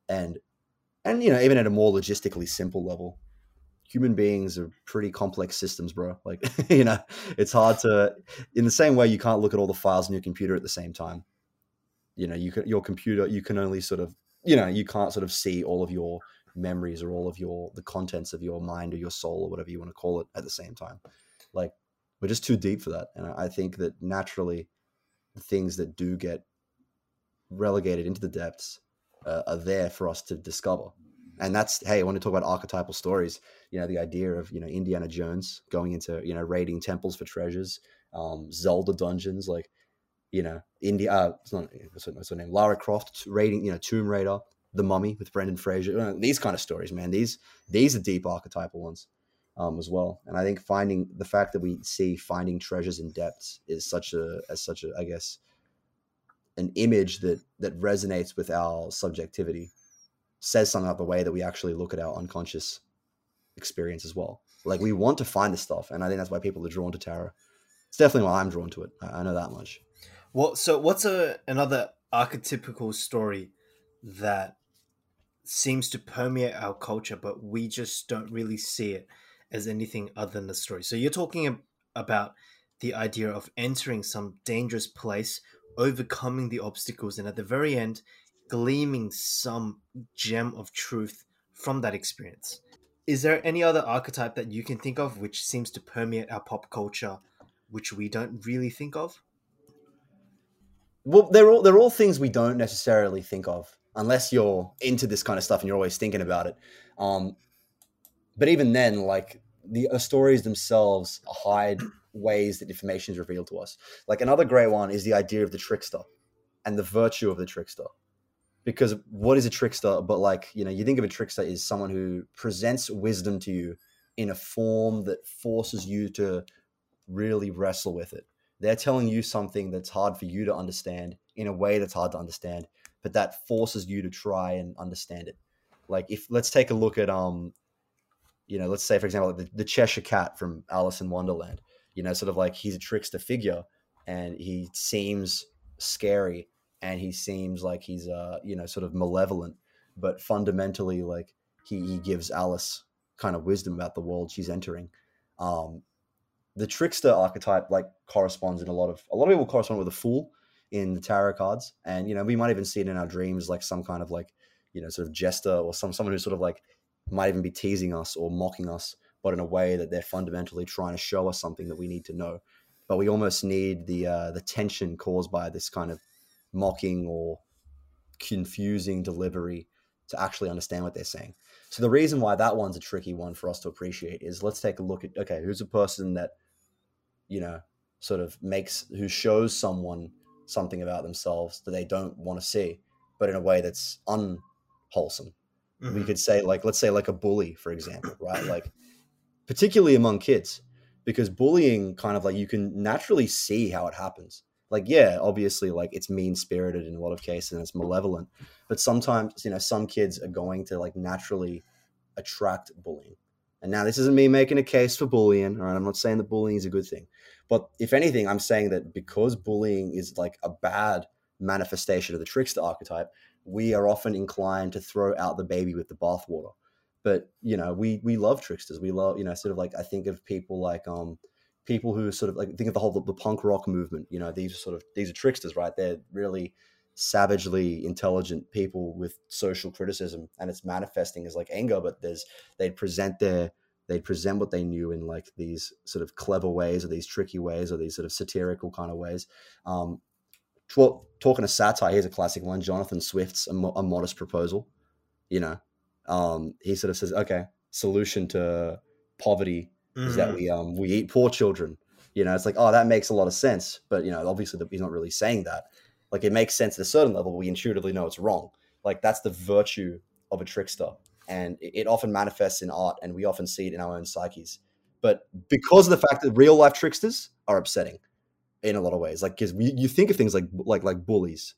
And and you know even at a more logistically simple level human beings are pretty complex systems bro. Like you know it's hard to in the same way you can't look at all the files in your computer at the same time you know you can your computer you can only sort of you know you can't sort of see all of your memories or all of your the contents of your mind or your soul or whatever you want to call it at the same time. Like we're just too deep for that. And i think that naturally the things that do get relegated into the depths uh, are there for us to discover. And that's hey i want to talk about archetypal stories. You know the idea of you know indiana jones going into you know raiding temples for treasures um, zelda dungeons like you know, India. Uh, it's not what's her name? Lara Croft raiding, you know, Tomb Raider, The Mummy with Brendan Fraser. these kind of stories, man. These these are deep archetypal ones um, as well. And I think finding the fact that we see finding treasures in depths is such a as such a I guess an image that that resonates with our subjectivity says something about the way that we actually look at our unconscious experience as well. Like we want to find this stuff, and I think that's why people are drawn to tarot. It's definitely why I'm drawn to it. I, I know that much. Well, so what's a another archetypical story that seems to permeate our culture, but we just don't really see it as anything other than a story. So you're talking about the idea of entering some dangerous place, overcoming the obstacles, and at the very end, gleaming some gem of truth from that experience. Is there any other archetype that you can think of which seems to permeate our pop culture, which we don't really think of? Well, they're all they're all things we don't necessarily think of unless you're into this kind of stuff and you're always thinking about it. Um, but even then, like the uh, stories themselves hide ways that information is revealed to us. Like another great one is the idea of the trickster and the virtue of the trickster. Because what is a trickster? But like, you know, you think of a trickster is someone who presents wisdom to you in a form that forces you to really wrestle with it. They're telling you something that's hard for you to understand in a way that's hard to understand, but that forces you to try and understand it. Like if let's take a look at um, you know, let's say for example the, the Cheshire Cat from Alice in Wonderland. You know, sort of like he's a trickster figure, and he seems scary, and he seems like he's uh, you know, sort of malevolent, but fundamentally like he, he gives Alice kind of wisdom about the world she's entering. Um, the trickster archetype like corresponds in a lot of a lot of people correspond with a fool in the tarot cards, and you know we might even see it in our dreams, like some kind of like you know sort of jester or some someone who's sort of like might even be teasing us or mocking us, but in a way that they're fundamentally trying to show us something that we need to know. But we almost need the uh, the tension caused by this kind of mocking or confusing delivery to actually understand what they're saying. So the reason why that one's a tricky one for us to appreciate is let's take a look at okay, who's a person that you know sort of makes who shows someone something about themselves that they don't want to see, but in a way that's unwholesome. Mm-hmm. We could say, like, let's say, like a bully, for example, right? Like, particularly among kids, because bullying kind of like you can naturally see how it happens. Like, yeah, obviously, like it's mean spirited in a lot of cases and it's malevolent, but sometimes, you know, some kids are going to like naturally attract bullying. And now, this isn't me making a case for bullying, all right? I'm not saying that bullying is a good thing. But if anything, I'm saying that because bullying is like a bad manifestation of the trickster archetype, we are often inclined to throw out the baby with the bathwater. But you know, we we love tricksters. We love you know, sort of like I think of people like um people who sort of like think of the whole the, the punk rock movement. You know, these are sort of these are tricksters, right? They're really savagely intelligent people with social criticism, and it's manifesting as like anger. But there's they present their they'd present what they knew in like these sort of clever ways or these tricky ways or these sort of satirical kind of ways. Um, talking to satire, here's a classic one Jonathan Swift's a, Mo- a Modest Proposal. You know, um, he sort of says, okay, solution to poverty mm-hmm. is that mm-hmm. we um, we eat poor children. You know, it's like, oh, that makes a lot of sense. But, you know, obviously he's not really saying that. Like, it makes sense at a certain level. We intuitively know it's wrong. Like, that's the virtue of a trickster and it often manifests in art and we often see it in our own psyches. But because of the fact that real life tricksters are upsetting in a lot of ways like because you think of things like like like bullies.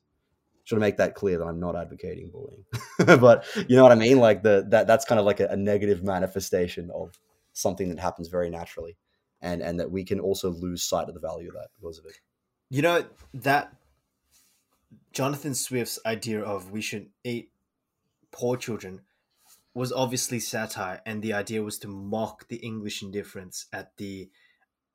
Should make that clear that i'm not advocating bullying? But you know what i mean? Like the that that's kind of like a, a negative manifestation of something that happens very naturally and and that we can also lose sight of the value of that because of it. You know that jonathan swift's idea of we should eat poor children was obviously satire, and the idea was to mock the English indifference at the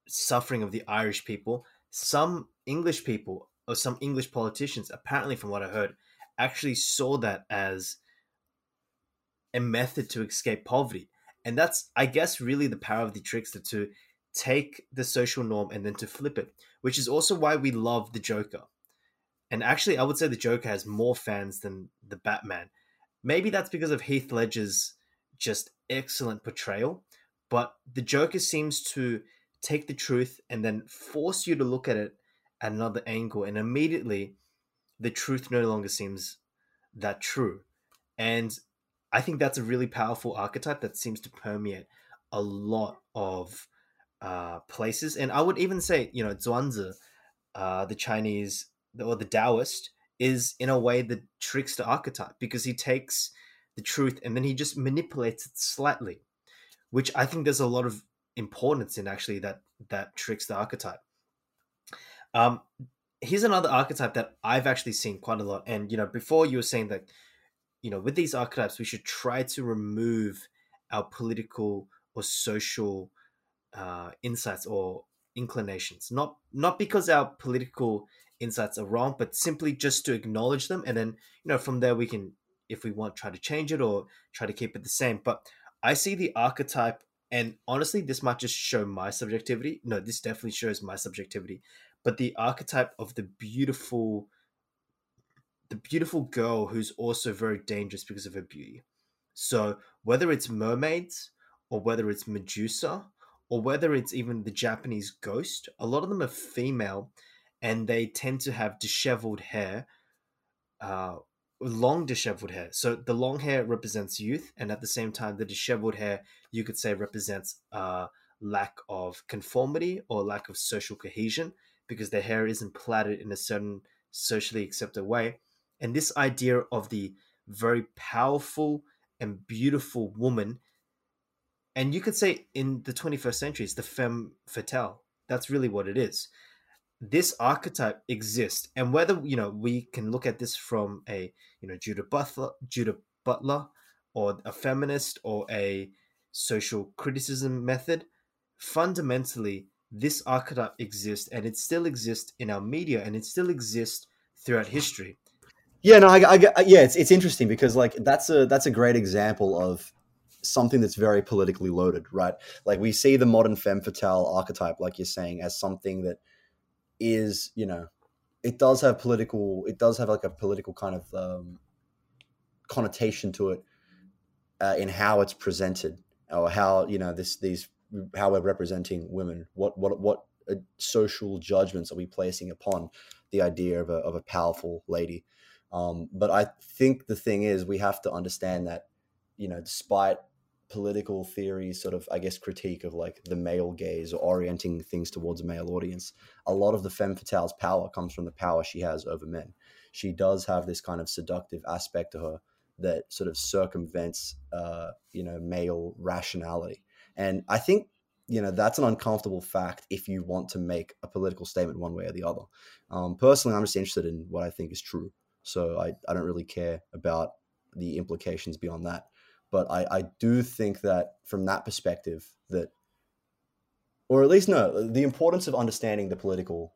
suffering of the Irish people. Some English people, or some English politicians, apparently, from what I heard, actually saw that as a method to escape poverty. And that's, I guess, really the power of the trickster to take the social norm and then to flip it, which is also why we love the Joker. And actually, I would say the Joker has more fans than the Batman Maybe that's because of Heath Ledger's just excellent portrayal, but the Joker seems to take the truth and then force you to look at it at another angle, and immediately the truth no longer seems that true. And I think that's a really powerful archetype that seems to permeate a lot of uh, places. And I would even say, you know, Zhuangzi, uh, the Chinese or the Taoist, is in a way the trickster archetype because he takes the truth and then he just manipulates it slightly, which I think there's a lot of importance in actually that that trickster archetype. Um, here's another archetype that I've actually seen quite a lot, and you know, before you were saying that, you know, with these archetypes we should try to remove our political or social uh, insights or inclinations, not not because our political insights are wrong, but simply just to acknowledge them, and then you know from there we can, if we want, try to change it or try to keep it the same. But I see the archetype, and honestly, this might just show my subjectivity. No, this definitely shows my subjectivity. But the archetype of the beautiful, the beautiful girl who's also very dangerous because of her beauty. So whether it's mermaids or whether it's Medusa or whether it's even the Japanese ghost, a lot of them are female and they tend to have disheveled hair, uh, long disheveled hair. So the long hair represents youth, and at the same time, the disheveled hair you could say represents uh, lack of conformity or lack of social cohesion because their hair isn't plaited in a certain socially accepted way. And this idea of the very powerful and beautiful woman, and you could say in the 21st century, it's the femme fatale. That's really what it is this archetype exists. And whether you know we can look at this from a you know judith butler judith butler or a feminist or a social criticism method fundamentally this archetype exists and it still exists in our media and it still exists throughout history. Yeah no I, I, yeah it's, it's interesting because like that's a that's a great example of something that's very politically loaded right? Like we see the modern femme fatale archetype like you're saying as something that is you know it does have political it does have like a political kind of um, connotation to it uh, in how it's presented or how you know this these how we're representing women. What what what uh, social judgments are we placing upon the idea of a, of a powerful lady? Um, but i think the thing is we have to understand that you know despite political theories sort of i guess critique of like the male gaze or orienting things towards a male audience a lot of the femme fatale's power comes from the power she has over men. She does have this kind of seductive aspect to her that sort of circumvents uh, you know male rationality. And i think you know that's an uncomfortable fact if you want to make a political statement one way or the other. Um, personally i'm just interested in what i think is true. So I, I don't really care about the implications beyond that but I, I do think that from that perspective that or at least no the importance of understanding the political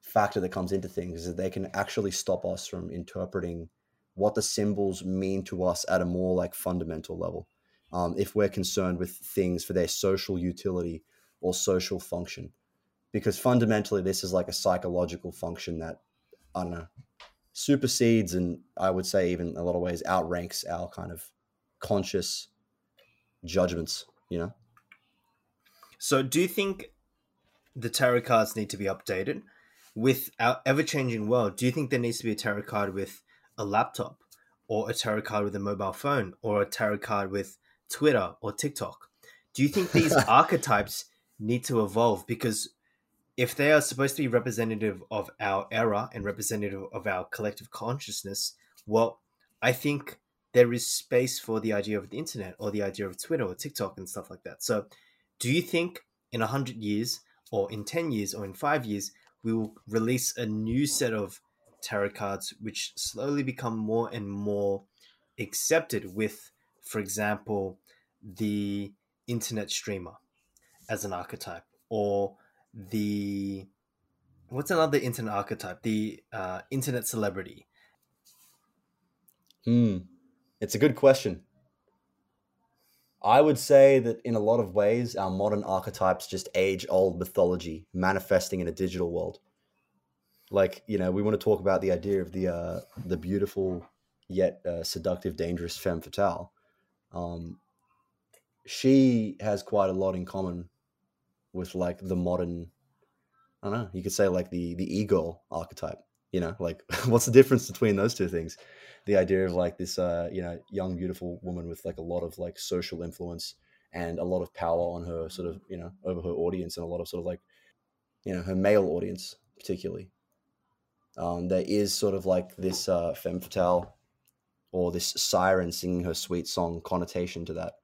factor that comes into things is that they can actually stop us from interpreting what the symbols mean to us at a more like fundamental level um, if we're concerned with things for their social utility or social function. Because fundamentally this is like a psychological function that i don't know supersedes and i would say even in a lot of ways outranks our kind of conscious judgments, you know? So, do you think the tarot cards need to be updated with our ever changing world? Do you think there needs to be a tarot card with a laptop, or a tarot card with a mobile phone, or a tarot card with Twitter or TikTok? Do you think these archetypes need to evolve? Because if they are supposed to be representative of our era and representative of our collective consciousness, well, I think there is space for the idea of the internet or the idea of Twitter or TikTok and stuff like that. So, do you think in 100 years or in 10 years or in five years, we will release a new set of tarot cards which slowly become more and more accepted with, for example, the internet streamer as an archetype or the what's another internet archetype? The uh, internet celebrity. Hmm it's a good question. I would say that in a lot of ways, our modern archetypes just age old mythology manifesting in a digital world. Like, you know, we want to talk about the idea of the uh, the beautiful yet uh, seductive, dangerous femme fatale. Um, she has quite a lot in common with like the modern, I don't know, you could say like the the ego archetype. You know, like what's the difference between those two things? The idea of like this uh, you know young beautiful woman with like a lot of like social influence and a lot of power on her sort of you know over her audience and a lot of sort of like you know her male audience particularly Um, there is sort of like this uh, femme fatale or this siren singing her sweet song connotation to that.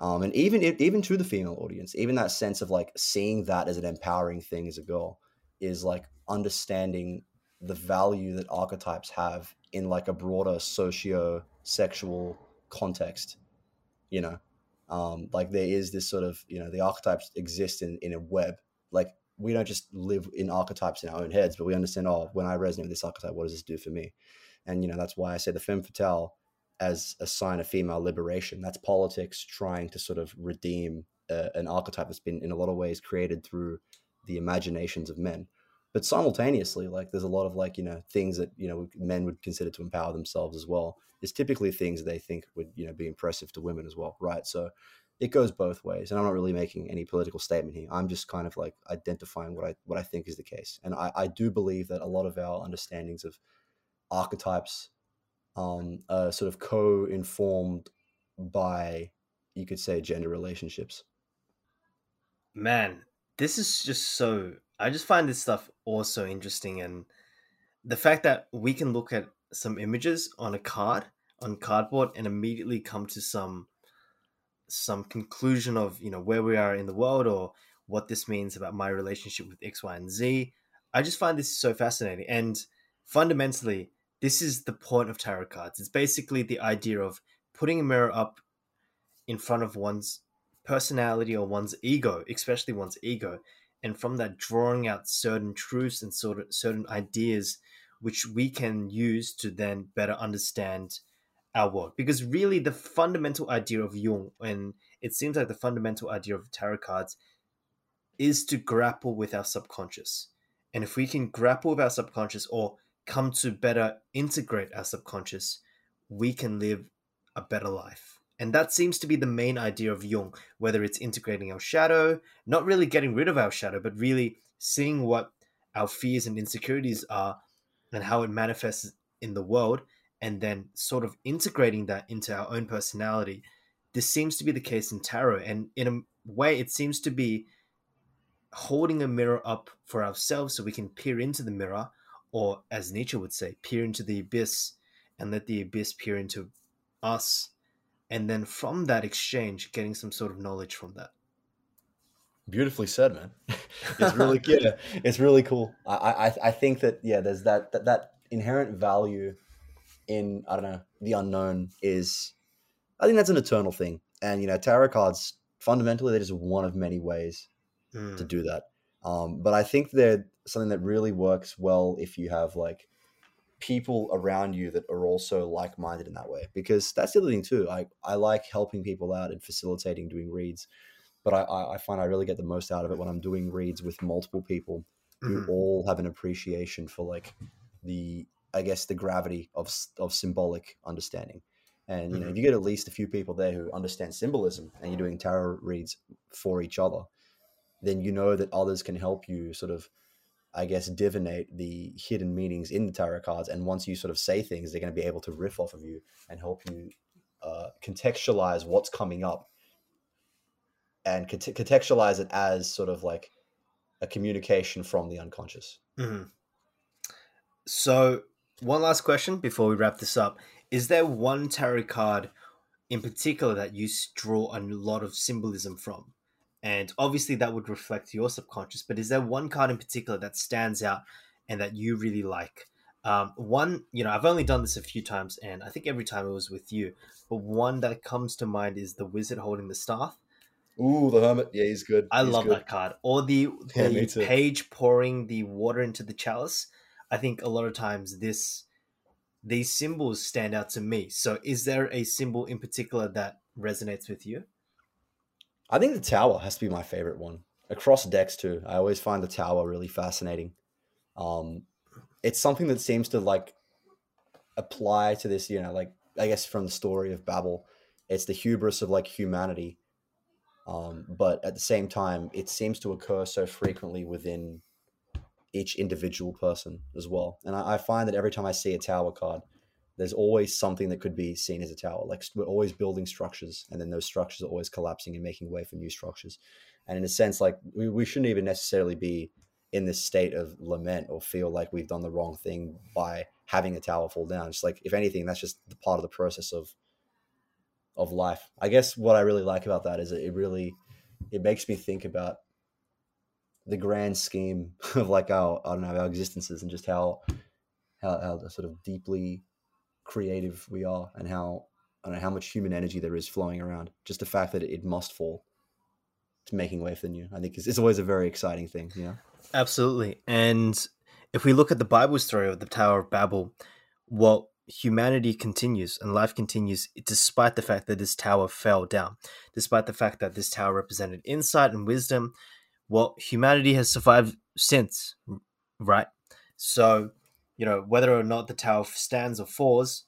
Um, and even even to the female audience, even that sense of like seeing that as an empowering thing as a girl is like understanding the value that archetypes have in like a broader socio sexual context. You know, um, like there is this sort of you know the archetypes exist in in a web. Like we don't just live in archetypes in our own heads, but we understand. Oh, when I resonate with this archetype, what does this do for me? And you know that's why I say the femme fatale as a sign of female liberation. That's politics trying to sort of redeem uh, an archetype that's been in a lot of ways created through the imaginations of men. But simultaneously, like there's a lot of like you know things that you know men would consider to empower themselves as well. Is typically things they think would you know be impressive to women as well, right? So it goes both ways, and I'm not really making any political statement here. I'm just kind of like identifying what I what I think is the case, and I, I do believe that a lot of our understandings of archetypes um, uh, sort of co-informed by you could say gender relationships man this is just so i just find this stuff also interesting and the fact that we can look at some images on a card on cardboard and immediately come to some some conclusion of you know where we are in the world or what this means about my relationship with x y and z i just find this so fascinating and fundamentally this is the point of tarot cards. It's basically the idea of putting a mirror up in front of one's personality or one's ego, especially one's ego, and from that drawing out certain truths and sort of certain ideas which we can use to then better understand our world. Because really, the fundamental idea of Jung, and it seems like the fundamental idea of tarot cards, is to grapple with our subconscious. And if we can grapple with our subconscious or come to better integrate our subconscious, we can live a better life. And that seems to be the main idea of Jung, whether it's integrating our shadow, not really getting rid of our shadow, but really seeing what our fears and insecurities are and how it manifests in the world, and then sort of integrating that into our own personality. This seems to be the case in tarot. And in a way, it seems to be holding a mirror up for ourselves so we can peer into the mirror or as Nietzsche would say, peer into the abyss and let the abyss peer into us. And then from that exchange, getting some sort of knowledge from that. Beautifully said, man. it's really yeah, it's really cool. I, I I think that yeah, there's that, that that inherent value in I don't know the unknown is I think that's an eternal thing, and you know tarot cards fundamentally they're just one of many ways mm. to do that. Um, but I think they're something that really works well if you have like people around you that are also like-minded in that way because that's the other thing too i, I like helping people out and facilitating doing reads but I, I find i really get the most out of it when i'm doing reads with multiple people who mm-hmm. all have an appreciation for like the i guess the gravity of, of symbolic understanding and you know mm-hmm. if you get at least a few people there who understand symbolism and you're doing tarot reads for each other then you know that others can help you sort of I guess, divinate the hidden meanings in the tarot cards. And once you sort of say things, they're going to be able to riff off of you and help you uh, contextualize what's coming up and cont- contextualize it as sort of like a communication from the unconscious. Mm-hmm. So, one last question before we wrap this up. Is there one tarot card in particular that you draw a lot of symbolism from? And obviously that would reflect your subconscious but is there one card in particular that stands out and that you really like um, one you know i've only done this a few times and i think every time it was with you but one that comes to mind is the wizard holding the staff Ooh, the hermit. Yeah, he's good. I he's love good. that card. Or the, the yeah, page pouring the water into the chalice. I think a lot of times this these symbols stand out to me. So is there a symbol in particular that resonates with you? I think the tower has to be my favorite one across decks too. I always find the tower really fascinating. Um, it's something that seems to like apply to this, you know, like I guess from the story of Babel, it's the hubris of like humanity. Um, but at the same time, it seems to occur so frequently within each individual person as well. And I, I find that every time I see a tower card, there's always something that could be seen as a tower. Like we're always building structures, and then those structures are always collapsing and making way for new structures. And in a sense, like we, we shouldn't even necessarily be in this state of lament or feel like we've done the wrong thing by having a tower fall down. It's like if anything, that's just the part of the process of of life. I guess what I really like about that is it really it makes me think about the grand scheme of like our I don't know our existences and just how how, how sort of deeply creative we are and how I don't know how much human energy there is flowing around. Just the fact that it must fall to making way for the new, I think is, is always a very exciting thing. Know? Absolutely. And if we look at the Bible story of the Tower of Babel, well, humanity continues and life continues despite the fact that this tower fell down, despite the fact that this tower represented insight and wisdom. Well, humanity has survived since, right? So, you know, whether or not the tower stands or falls,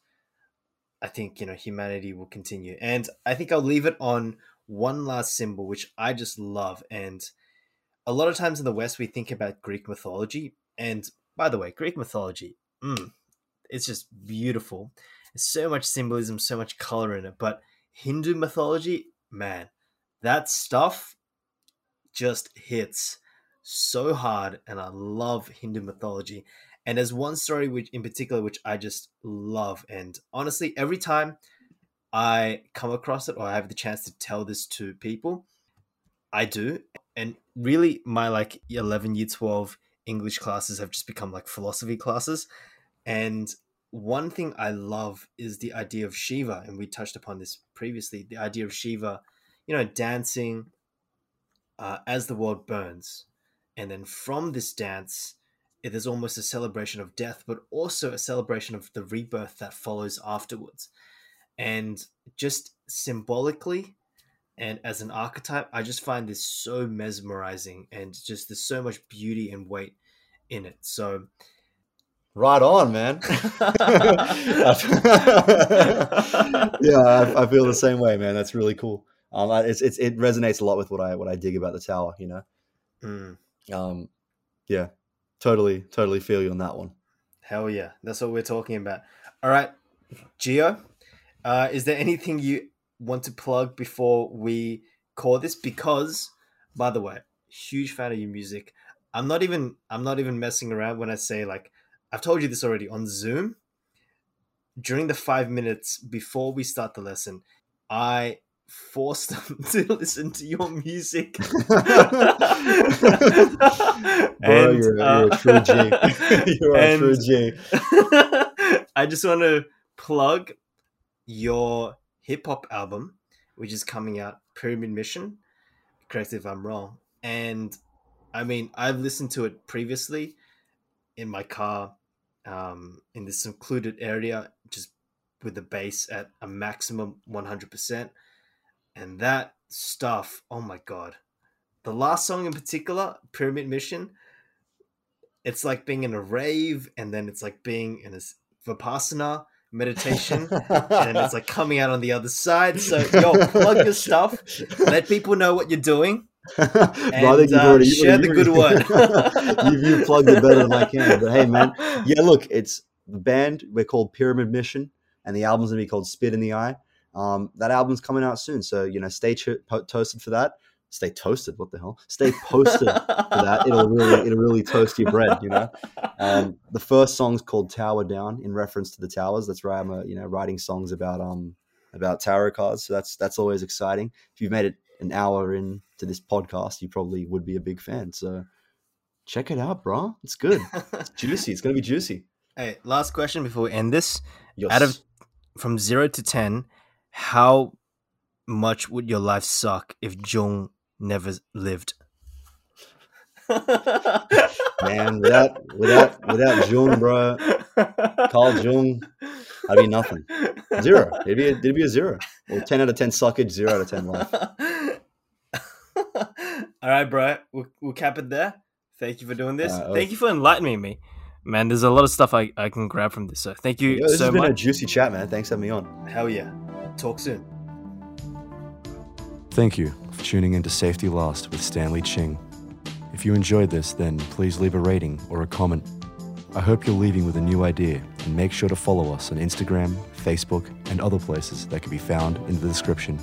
I think, you know, humanity will continue. And I think I'll leave it on one last symbol, which I just love. And a lot of times in the West, we think about Greek mythology. And by the way, Greek mythology, mm, it's just beautiful. There's so much symbolism, so much color in it. But Hindu mythology, man, that stuff just hits so hard. And I love Hindu mythology. And there's one story which in particular which I just love. And honestly, every time I come across it or I have the chance to tell this to people, I do. And really my like 11 year 12 English classes have just become like philosophy classes. And one thing I love is the idea of Shiva, and we touched upon this previously. The idea of Shiva, you know, dancing uh, as the world burns, and then from this dance, it is almost a celebration of death, but also a celebration of the rebirth that follows afterwards. And just symbolically, and as an archetype, I just find this so mesmerizing, and just there's so much beauty and weight in it. So Right on, man. yeah, I, I, feel the same way, man. That's really cool. Um, it's, it's it resonates a lot with what I what I dig about the tower. You know. Mm. Um, yeah, totally, totally feel you on that one. Hell yeah, that's what we're talking about. All right, Geo, uh, is there anything you want to plug before we call this? Because, by the way, huge fan of your music. I'm not even I'm not even messing around when I say like I've told you this already on Zoom. During the five minutes before we start the lesson, I forced them to listen to your music. Bro, and, you're, uh, you're, a true G. You're a true G. I just want to plug your hip hop album, which is coming out, Pyramid Mission. Correct if I'm wrong. And I mean, I've listened to it previously in my car um, in this secluded area, just with the bass at a maximum 100%. And that stuff, oh my god. The last song in particular, Pyramid Mission, it's like being in a rave, and then it's like being in a Vipassana meditation, and it's like coming out on the other side. So, yo, plug your stuff, let people know what you're doing. and, I think you've already uh, share the good one. you've, you plugged it better than I can. But hey, man, yeah, look, it's the band. We're called Pyramid Mission, and the album's gonna be called Spit in the Eye. Um, that album's coming out soon, so you know, stay ch- toasted for that. Stay toasted. What the hell? Stay posted for that. It'll really, it'll really toast your bread. You know. Um, the first song's called Tower Down, in reference to the towers. That's why I'm, a, you know, writing songs about um about tarot cards. So that's that's always exciting. If you've made it an hour into this podcast, you probably would be a big fan. So check it out, bro. It's good. It's juicy. It's gonna be juicy. Hey, last question before we end this. Yes. Out of from zero to ten, how much would your life suck if Jung never lived? Man, without without without Jung, bro, Carl Jung, I'd be nothing. Zero. It'd be a, it'd be a zero. Well, ten out of ten suckage, zero out of ten life. All right, bro. We'll, we'll cap it there. Thank you for doing this. Uh, thank you for enlightening me, man. There's a lot of stuff I, I can grab from this. So thank you Yo, this so has been much. a juicy chat, man. Thanks for having me on. Hell yeah. Talk soon. Thank you for tuning into Safety Last with Stanley Ching. If you enjoyed this, then please leave a rating or a comment. I hope you're leaving with a new idea and make sure to follow us on Instagram, Facebook, and other places that can be found in the description.